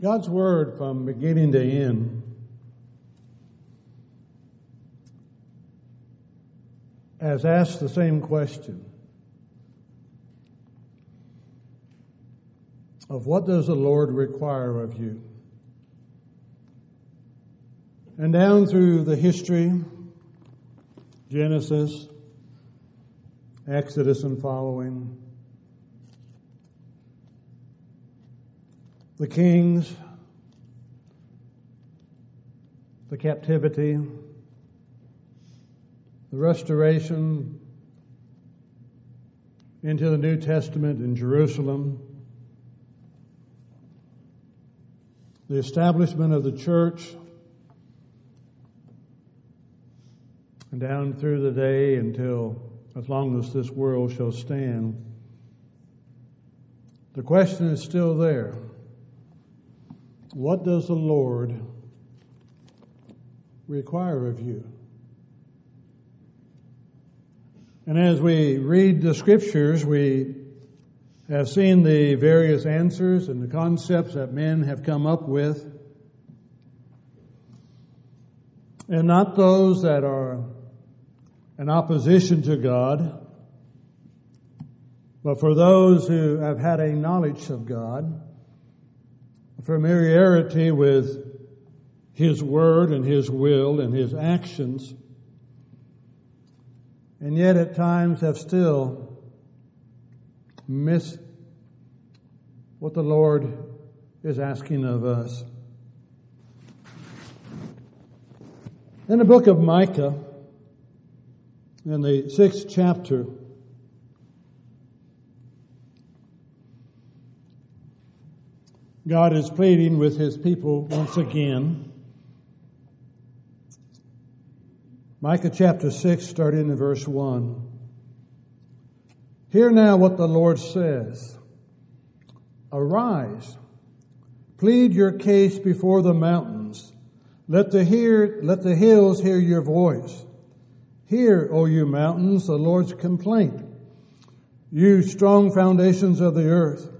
God's Word from beginning to end has asked the same question of what does the Lord require of you? And down through the history, Genesis, Exodus and following, the kings, the captivity, the restoration into the New Testament in Jerusalem, the establishment of the church, and down through the day until as long as this world shall stand. The question is still there. What does the Lord require of you? And as we read the scriptures, we have seen the various answers and the concepts that men have come up with, and not those that are in opposition to God, but for those who have had a knowledge of God, familiarity with His Word and His will and His actions, and yet at times have still missed what the Lord is asking of us. In the book of Micah, in the sixth chapter, God is pleading with his people once again. Micah chapter 6, starting in verse 1. Hear now what the Lord says. Arise, plead your case before the mountains. Let the, hear, let the hills hear your voice. Hear, O you mountains, the Lord's complaint, you strong foundations of the earth.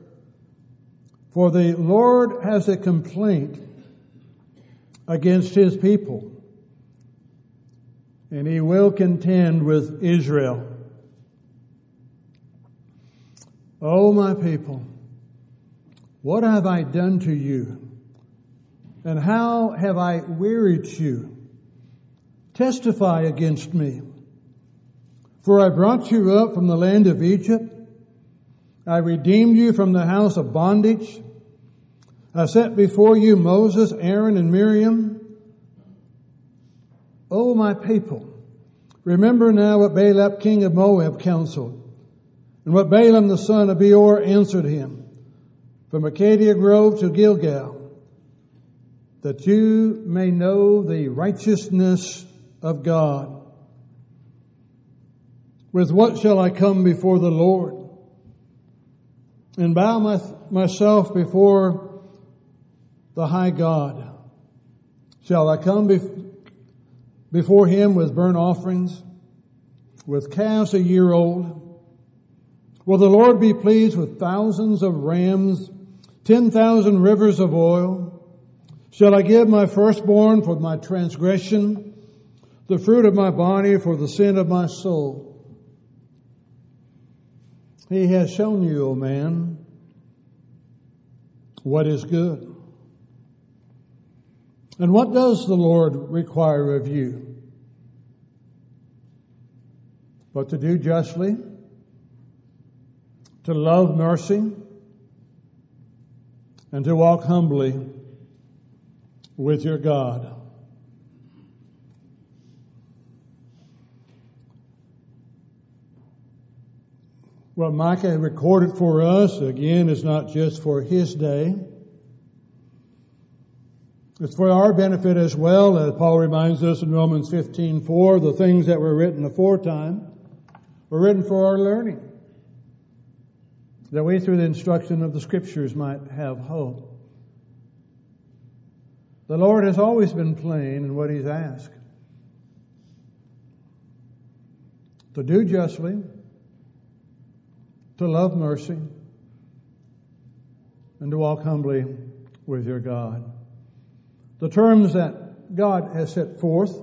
For the Lord has a complaint against his people, and he will contend with Israel. O my people, what have I done to you? And how have I wearied you? testify against me. For I brought you up from the land of Egypt. I redeemed you from the house of bondage. I set before you Moses, Aaron, and Miriam. O my people, remember now what Balak, king of Moab, counseled, and what Balaam, the son of Beor, answered him, from Acacia Grove to Gilgal, that you may know the righteousness of God. With what shall I come before the Lord and bow my, myself before the high God? Shall I come bef- before him with burnt offerings, with calves a year old? Will the Lord be pleased with thousands of rams, ten thousand rivers of oil? Shall I give my firstborn for my transgression? the fruit of my body for the sin of my soul. He has shown you, O man, what is good. And what does the Lord require of you? But to do justly, to love mercy, and to walk humbly with your God. What Micah recorded for us, again, is not just for his day. It's for our benefit as well, as Paul reminds us in Romans 15, 4, the things that were written aforetime were written for our learning, that we through the instruction of the scriptures might have hope. The Lord has always been plain in what He's asked. To do justly, to love mercy, and to walk humbly with your God. The terms that God has set forth,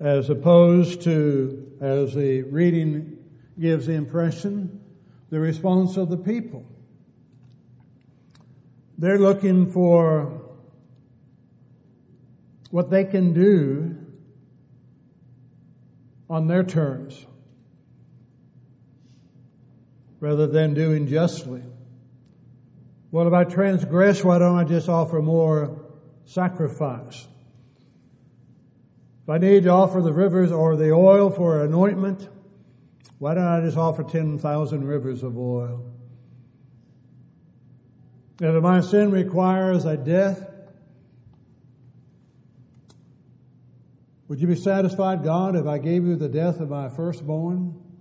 as opposed to, as the reading gives the impression, the response of the people. They're looking for what they can do on their terms rather than doing justly. Well, if I transgress, why don't I just offer more sacrifice? If I need to offer the rivers or the oil for anointment, why don't I just offer 10,000 rivers of oil? And if my sin requires a death, would you be satisfied, God, if I gave you the death of my firstborn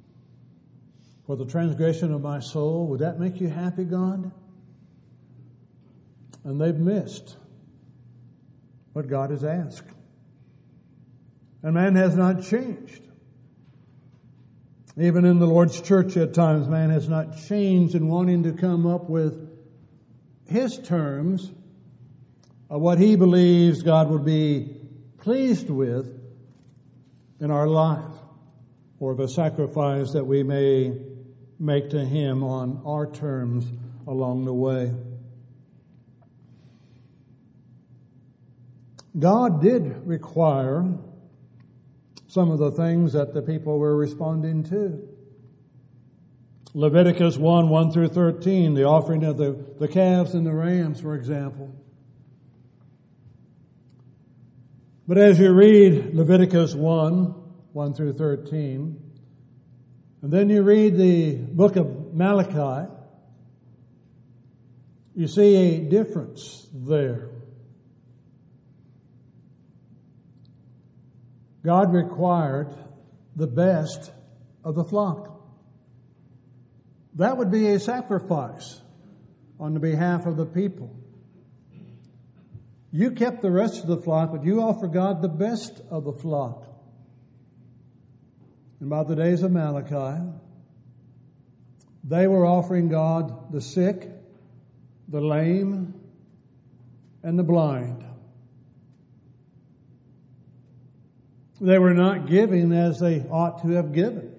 for the transgression of my soul? Would that make you happy, God? And they've missed what God has asked. And man has not changed. Even in the Lord's church at times, man has not changed in wanting to come up with his terms of what he believes God would be pleased with in our life or of a sacrifice that we may make to him on our terms along the way. God did require some of the things that the people were responding to. Leviticus 1, 1 through 13, the offering of the, the calves and the rams, for example. But as you read Leviticus 1, 1 through 13, and then you read the book of Malachi, you see a difference there. God required the best of the flock. That would be a sacrifice on the behalf of the people. You kept the rest of the flock, but you offer God the best of the flock. And by the days of Malachi, they were offering God the sick, the lame, and the blind. They were not giving as they ought to have given,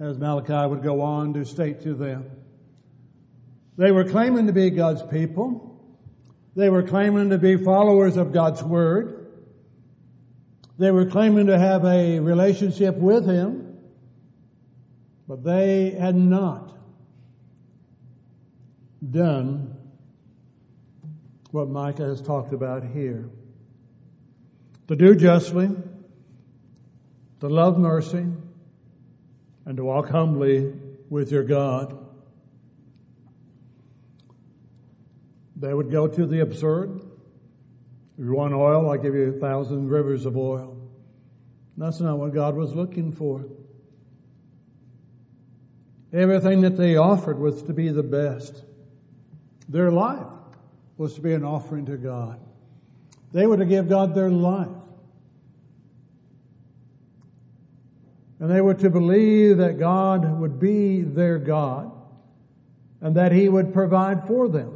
as Malachi would go on to state to them. They were claiming to be God's people. They were claiming to be followers of God's Word. They were claiming to have a relationship with Him, but they had not done what Micah has talked about here. To do justly, to love mercy, and to walk humbly with your God. They would go to the absurd. If you want oil, I'll give you a thousand rivers of oil. That's not what God was looking for. Everything that they offered was to be the best. Their life was to be an offering to God. They were to give God their life. And they were to believe that God would be their God and that He would provide for them.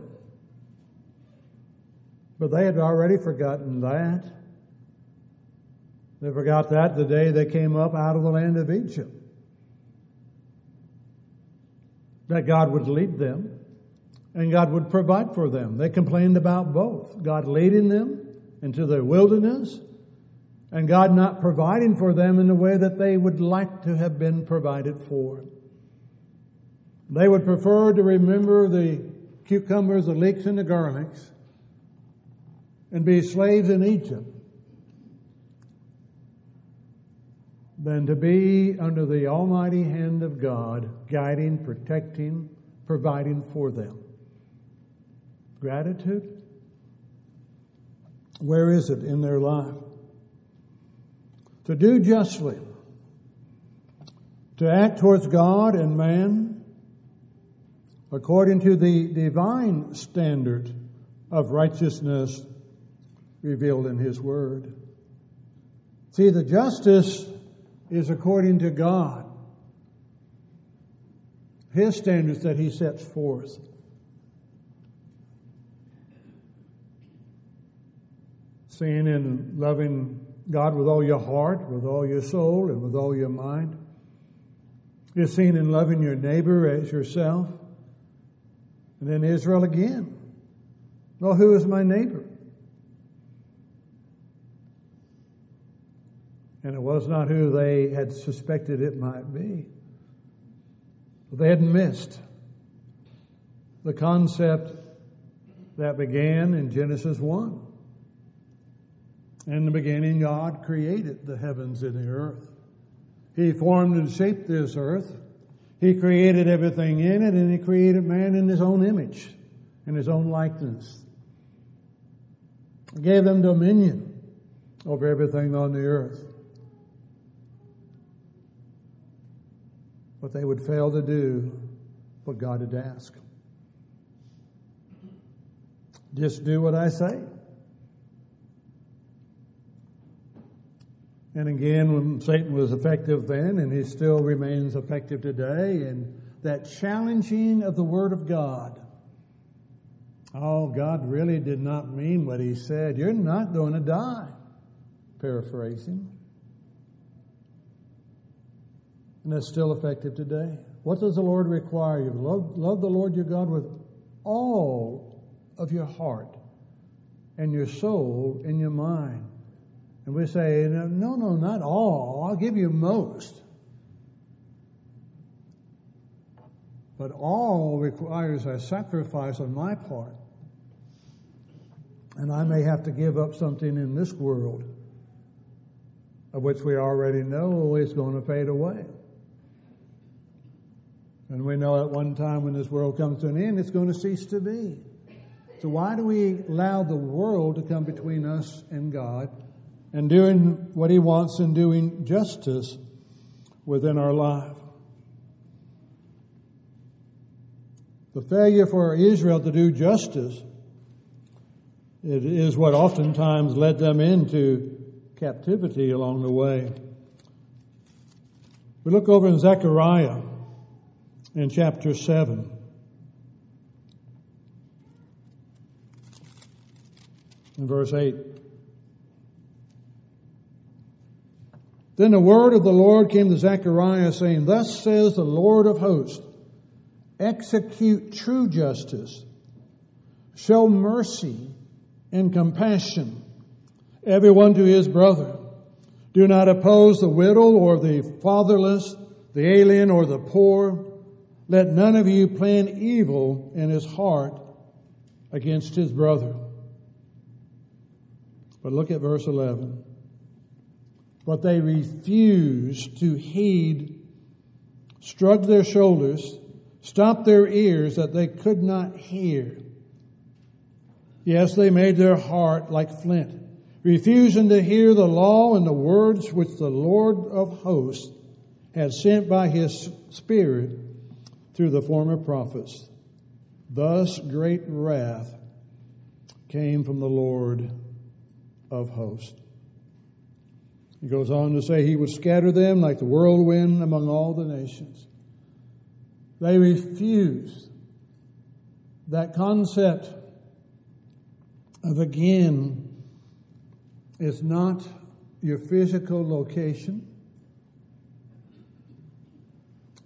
But they had already forgotten that. They forgot that the day they came up out of the land of Egypt. That God would lead them and God would provide for them. They complained about both. God leading them into the wilderness and God not providing for them in the way that they would like to have been provided for. They would prefer to remember the cucumbers, the leeks, and the garlics and be slaves in Egypt than to be under the almighty hand of God, guiding, protecting, providing for them. Gratitude? Where is it in their life? to do justly, to act towards God and man according to the divine standard of righteousness revealed in His Word. See, the justice is according to God, His standards that He sets forth. Seeing and loving God with all your heart, with all your soul, and with all your mind. It's seen in loving your neighbor as yourself. And then Israel again. Well, who is my neighbor? And it was not who they had suspected it might be. They hadn't missed the concept that began in Genesis 1. In the beginning, God created the heavens and the earth. He formed and shaped this earth. He created everything in it, and He created man in His own image, in His own likeness. He gave them dominion over everything on the earth. But they would fail to do what God had asked. Just do what I say. And again, when Satan was effective then, and he still remains effective today, and that challenging of the Word of God. Oh, God really did not mean what he said. You're not going to die. Paraphrasing. And that's still effective today. What does the Lord require you? Love, love the Lord your God with all of your heart and your soul and your mind and we say, no, no, not all. I'll give you most. But all requires a sacrifice on my part. And I may have to give up something in this world of which we already know is going to fade away. And we know at one time when this world comes to an end, it's going to cease to be. So why do we allow the world to come between us and God? and doing what He wants and doing justice within our life. The failure for Israel to do justice it is what oftentimes led them into captivity along the way. We look over in Zechariah in chapter 7. In verse 8. Then the word of the Lord came to Zechariah saying, Thus says the Lord of hosts, execute true justice, show mercy and compassion, everyone to his brother. Do not oppose the widow or the fatherless, the alien or the poor. Let none of you plan evil in his heart against his brother. But look at verse 11 but they refused to heed, shrugged their shoulders, stopped their ears that they could not hear. Yes, they made their heart like flint, refusing to hear the law and the words which the Lord of hosts had sent by his Spirit through the former prophets. Thus great wrath came from the Lord of hosts. He goes on to say he would scatter them like the whirlwind among all the nations. They refused that concept of again, it's not your physical location.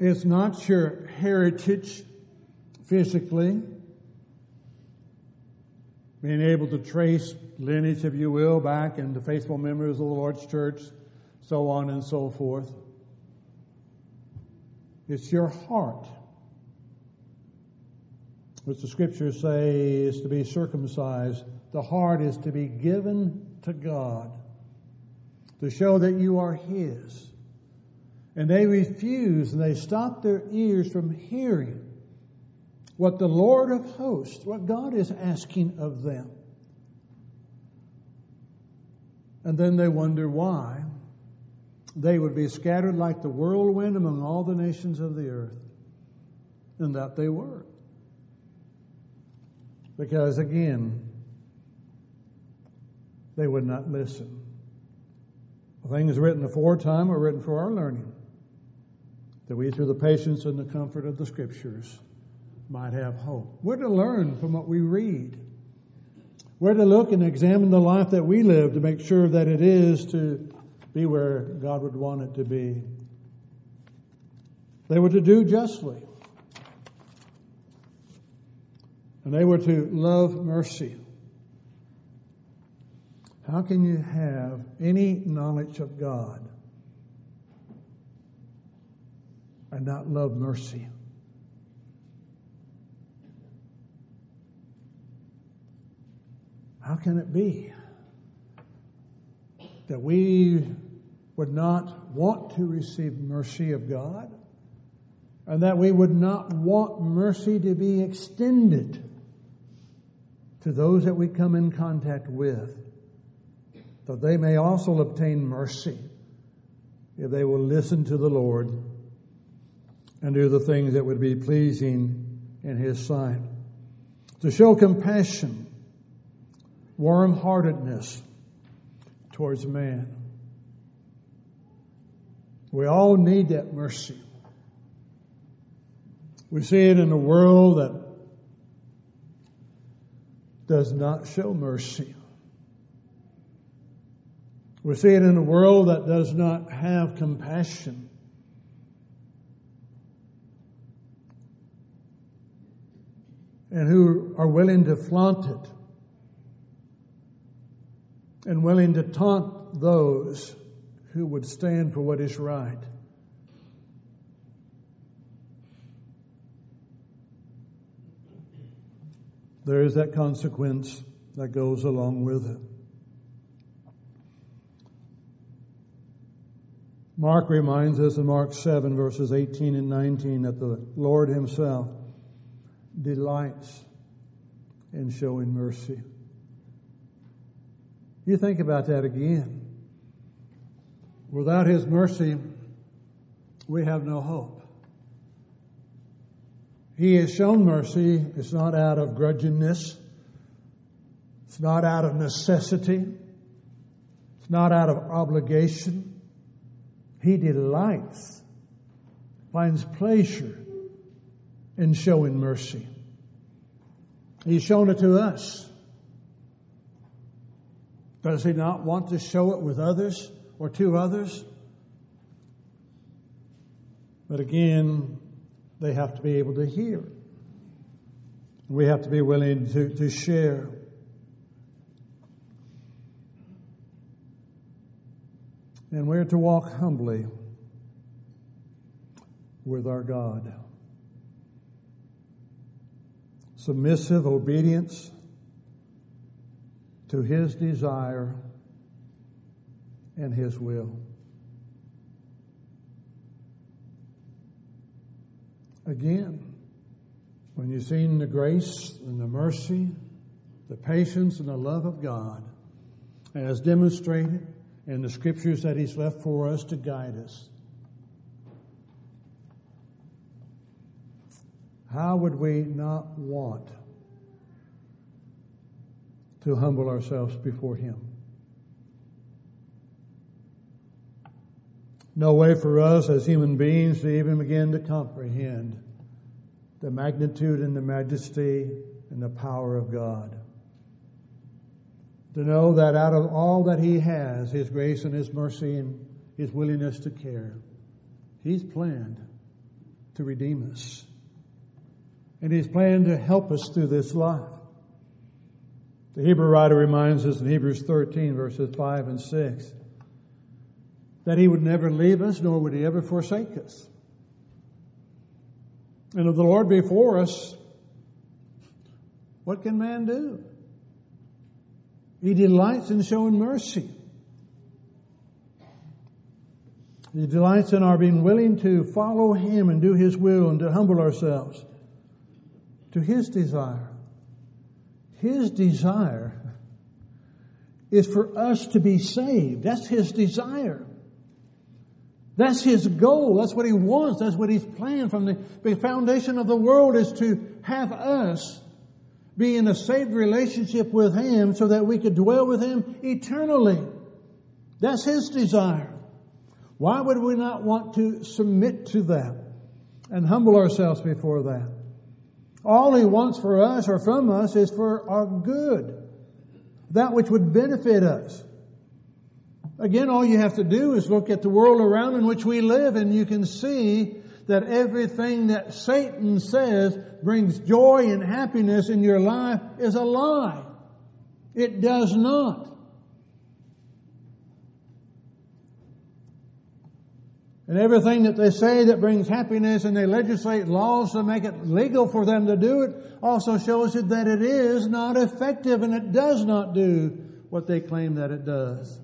It's not your heritage physically. Being able to trace lineage, if you will, back into faithful members of the Lord's church, so on and so forth. It's your heart, which the scriptures say is to be circumcised. The heart is to be given to God to show that you are His. And they refuse and they stop their ears from hearing what the Lord of hosts, what God is asking of them. And then they wonder why they would be scattered like the whirlwind among all the nations of the earth. And that they were. Because again, they would not listen. Things written aforetime are written for our learning, that we, through the patience and the comfort of the Scriptures, might have hope. We're to learn from what we read. We're to look and examine the life that we live to make sure that it is to be where God would want it to be. They were to do justly. And they were to love mercy. How can you have any knowledge of God and not love mercy? How can it be that we would not want to receive mercy of God and that we would not want mercy to be extended to those that we come in contact with, that they may also obtain mercy if they will listen to the Lord and do the things that would be pleasing in His sight. To show compassion, warm heartedness towards man. We all need that mercy. We see it in a world that does not show mercy. We see it in a world that does not have compassion. And who are willing to flaunt it and willing to taunt those who would stand for what is right. there is that consequence that goes along with it. Micah reminds us in Micah 7, verses 18 and 19, that the Lord Himself delights in showing mercy. You think about that again. Without His mercy, we have no hope. He has shown mercy. It's not out of grudgingness. It's not out of necessity. It's not out of obligation. He delights, finds pleasure in showing mercy. He's shown it to us. Does he not want to show it with others or to others? But again, they have to be able to hear. We have to be willing to, to share. And we're to walk humbly with our God. Submissive obedience to His desire and His will. again. When you've seen the grace and the mercy, the patience and the love of God as demonstrated in the scriptures that He's left for us to guide us. How would we not want to humble ourselves before Him? No way for us as human beings to even begin to comprehend the magnitude and the majesty and the power of God. To know that out of all that He has, His grace and His mercy and His willingness to care, He's planned to redeem us. And He's planned to help us through this life. The Hebrew writer reminds us in Hebrews 13, verses 5 and 6 that he would never leave us, nor would he ever forsake us. And if the Lord be for us, what can man do? He delights in showing mercy. He delights in our being willing to follow Him and do His will and to humble ourselves to His desire. His desire is for us to be saved. That's His desire. That's his goal. That's what he wants. That's what he's planned from the, foundation of the world is to have us be in a saved relationship with him so that we could dwell with him eternally. That's his desire. Why would we not want to submit to that and humble ourselves before that? All he wants for us or from us is for our good. that which would benefit us. Again, all you have to do is look at the world around in which we live and you can see that everything that Satan says brings joy and happiness in your life is a lie. It does not. And everything that they say that brings happiness and they legislate laws to make it legal for them to do it also shows you that it is not effective and it does not do what they claim that it does.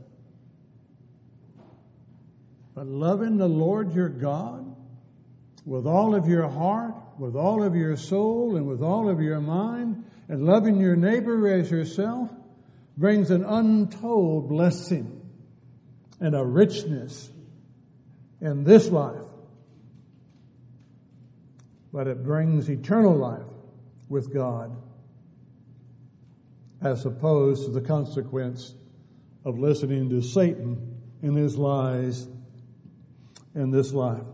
But loving the Lord your God with all of your heart, with all of your soul, and with all of your mind, and loving your neighbor as yourself brings an untold blessing and a richness in this life. But it brings eternal life with God as opposed to the consequence of listening to Satan and his lies in this life.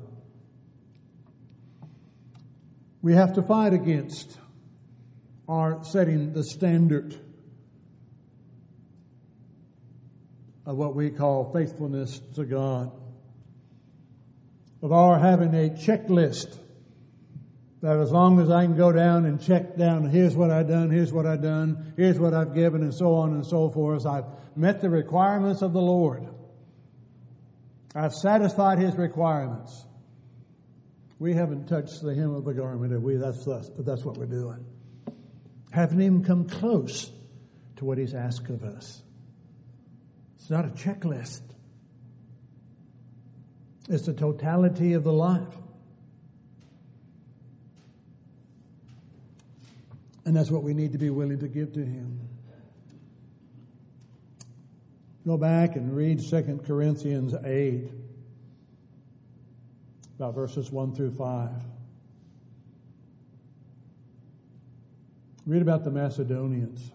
We have to fight against our setting the standard of what we call faithfulness to God of our having a checklist that as long as I can go down and check down, here's what I've done, here's what I've done, here's what I've given, and so on and so forth, I've met the requirements of the Lord. I've satisfied His requirements. We haven't touched the hem of the garment, have we? That's us, but that's what we're doing. Haven't even come close to what He's asked of us. It's not a checklist. It's the totality of the life. And that's what we need to be willing to give to Him. Go back and read 2 Corinthians 8, about verses 1 through 5. Read about the Macedonians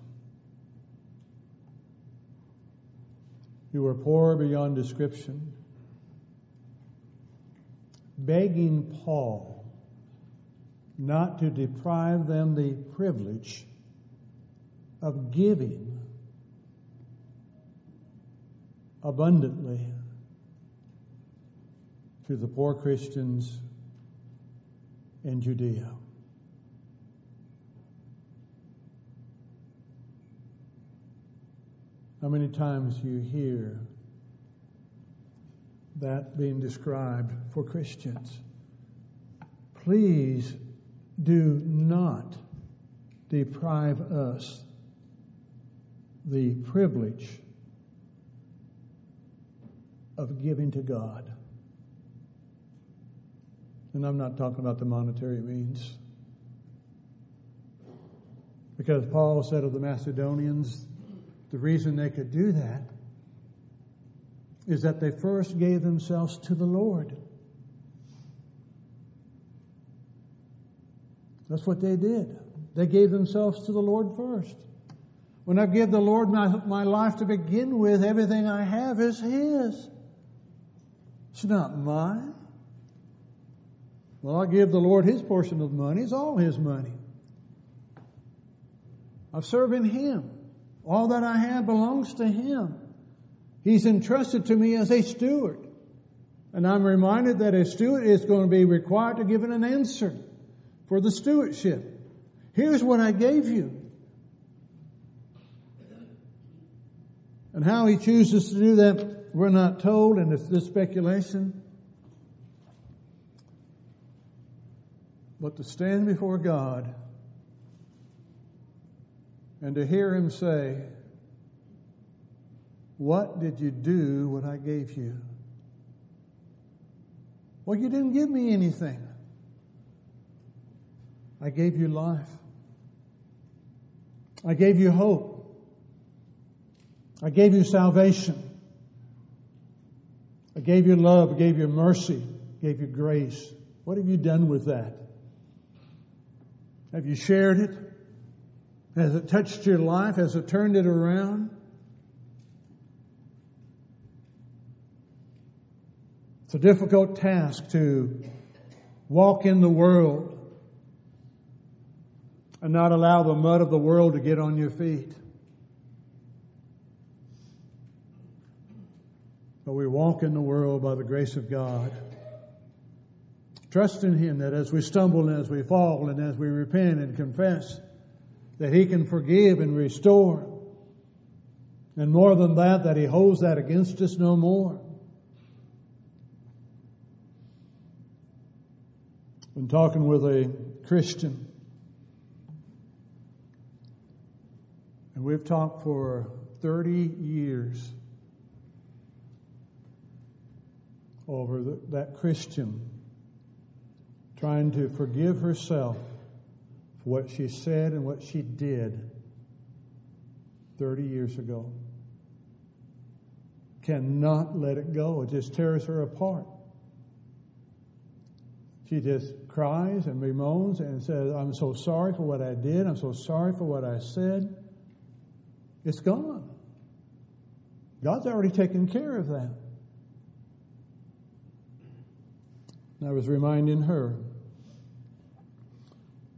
who were poor beyond description begging Paul not to deprive them the privilege of giving abundantly to the poor Christians in Judea. How many times you hear that being described for Christians. Please do not deprive us the privilege of giving to God. And I'm not talking about the monetary means. Because Paul said of the Macedonians, the reason they could do that is that they first gave themselves to the Lord. That's what they did. They gave themselves to the Lord first. When I give the Lord my, my life to begin with, everything I have is His. It's not mine. Well, I give the Lord His portion of money. It's all His money. I'm serving Him. All that I have belongs to Him. He's entrusted to me as a steward. And I'm reminded that a steward is going to be required to give an answer for the stewardship. Here's what I gave you. And how he chooses to do that, we're not told, and it's this speculation. But to stand before God and to hear him say, what did you do when I gave you? Well, you didn't give me anything. I gave you life. I gave you hope. I gave you salvation. I gave you love, I gave you mercy, I gave you grace. What have you done with that? Have you shared it? Has it touched your life? Has it turned it around? It's a difficult task to walk in the world and not allow the mud of the world to get on your feet. But we walk in the world by the grace of God. Trust in Him that as we stumble and as we fall and as we repent and confess, that He can forgive and restore. And more than that, that He holds that against us no more. Been talking with a Christian, and we've talked for 30 years over the, that Christian trying to forgive herself for what she said and what she did 30 years ago. Cannot let it go. It just tears her apart. She just cries and bemoans and says, I'm so sorry for what I did. I'm so sorry for what I said. It's gone. God's already taken care of that. I was reminding her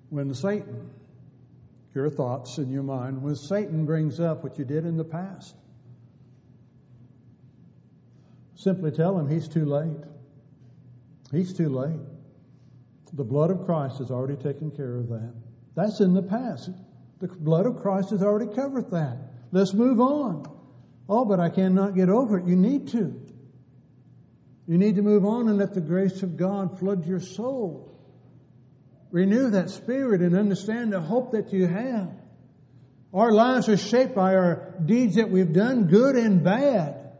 when Satan, your thoughts in your mind, when Satan brings up what you did in the past, simply tell him he's too late. He's too late. The blood of Christ has already taken care of that. That's in the past. The blood of Christ has already covered that. Let's move on. Oh, but I cannot get over it. You need to. You need to move on and let the grace of God flood your soul. Renew that spirit and understand the hope that you have. Our lives are shaped by our deeds that we've done, good and bad.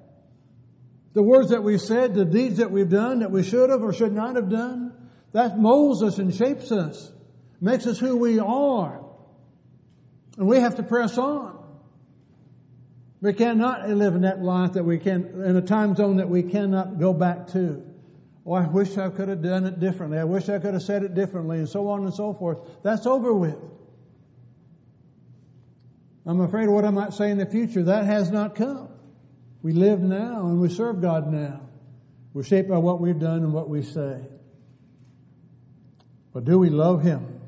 The words that we've said, the deeds that we've done that we should have or should not have done, that molds us and shapes us, makes us who we are. And we have to press on. We cannot live in that life that we can, in a time zone that we cannot go back to. Oh, I wish I could have done it differently. I wish I could have said it differently, and so on and so forth. That's over with. I'm afraid of what I might say in the future. That has not come. We live now and we serve God now. We're shaped by what we've done and what we say. But do we love Him?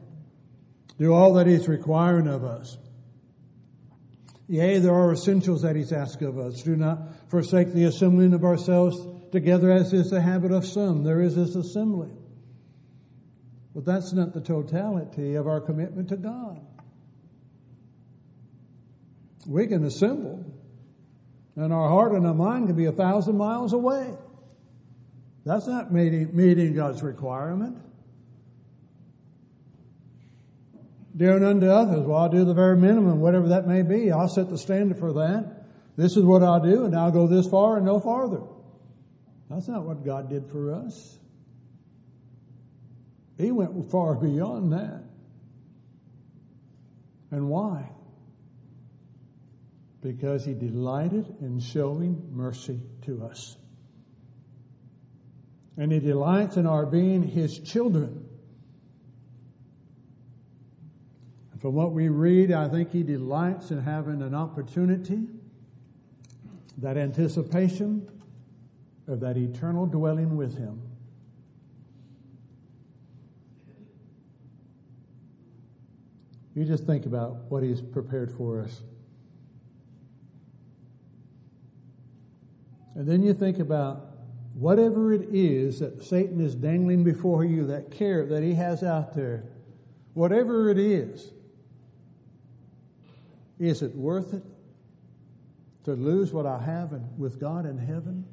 Do all that He's requiring of us? Yea, there are essentials that He's asked of us. Do not forsake the assembling of ourselves together as is the habit of some. There is this assembly. But that's not the totality of our commitment to God. We can assemble, and our heart and our mind can be a thousand miles away. That's not meeting, meeting God's requirement. Doing unto others. Well, I'll do the very minimum, whatever that may be. I'll set the standard for that. This is what I'll do, and I'll go this far and no farther. That's not what God did for us. He went far beyond that. And why? Because he delighted in showing mercy to us. And he delights in our being his children. From what we read, I think he delights in having an opportunity, that anticipation of that eternal dwelling with him. You just think about what he's prepared for us. And then you think about whatever it is that Satan is dangling before you, that carrot that he has out there, whatever it is, is it worth it to lose what I have with God in heaven?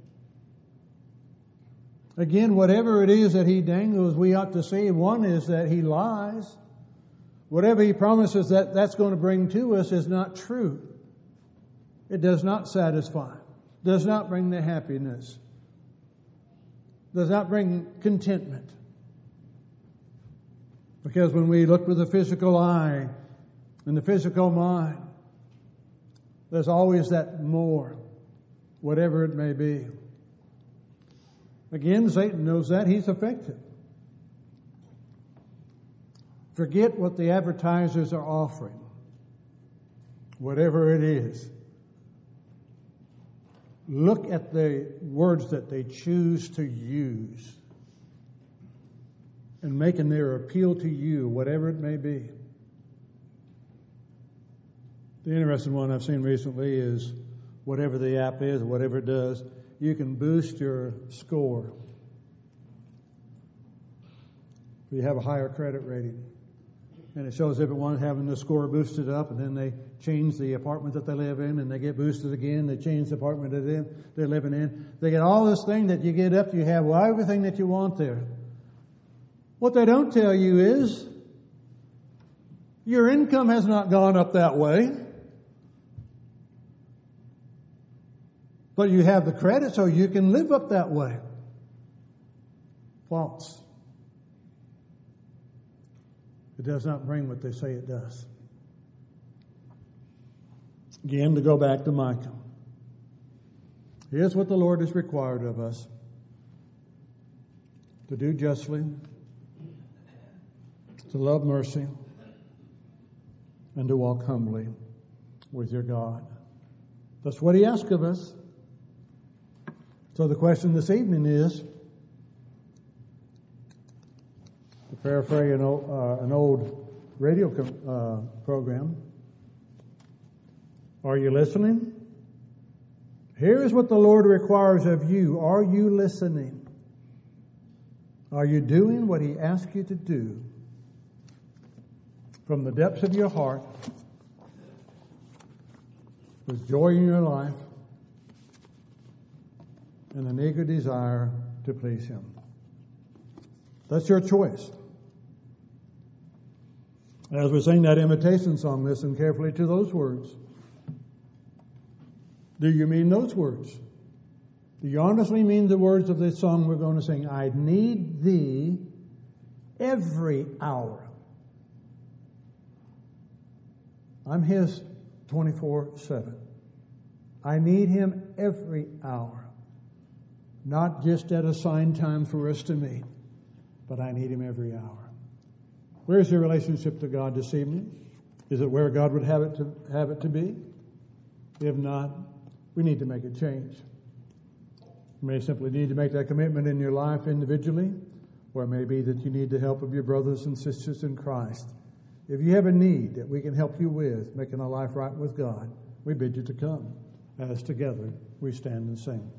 Again, whatever it is that he dangles, we ought to see. One is that he lies. Whatever he promises that that's going to bring to us is not true. It does not satisfy, does not bring the happiness, does not bring contentment. Because when we look with the physical eye and the physical mind, there's always that more, whatever it may be. Again, Satan knows that. He's effective. Forget what the advertisers are offering, whatever it is. Look at the words that they choose to use and making their appeal to you, whatever it may be. The interesting one I've seen recently is whatever the app is, whatever it does, you can boost your score. If you have a higher credit rating. And it shows everyone having the score boosted up, and then they change the apartment that they live in, and they get boosted again. They change the apartment that they're living in. They get all this thing that you get up, you have well, everything that you want there. What they don't tell you is your income has not gone up that way. But you have the credit so you can live up that way. False. It does not bring what they say it does. Again, to go back to Micah. Here's what the Lord has required of us to do justly, to love mercy, and to walk humbly with your God. That's what He asks of us. So the question this evening is to paraphrase an old, uh, an old radio uh, program Are you listening? Here is what the Lord requires of you. Are you listening? Are you doing what He asks you to do? From the depths of your heart, with joy in your life, and an eager desire to please Him. That's your choice. As we sing that invitation song, listen carefully to those words. Do you mean those words? Do you honestly mean the words of this song we're going to sing? I need thee every hour. I'm his 24 7. I need him every hour not just at assigned time for us to meet, but I need Him every hour. Where's your relationship to God this evening? Is it where God would have it to have it to be? If not, we need to make a change. You may simply need to make that commitment in your life individually, or it may be that you need the help of your brothers and sisters in Christ. If you have a need that we can help you with, making a life right with God, we bid you to come as together we stand and sing.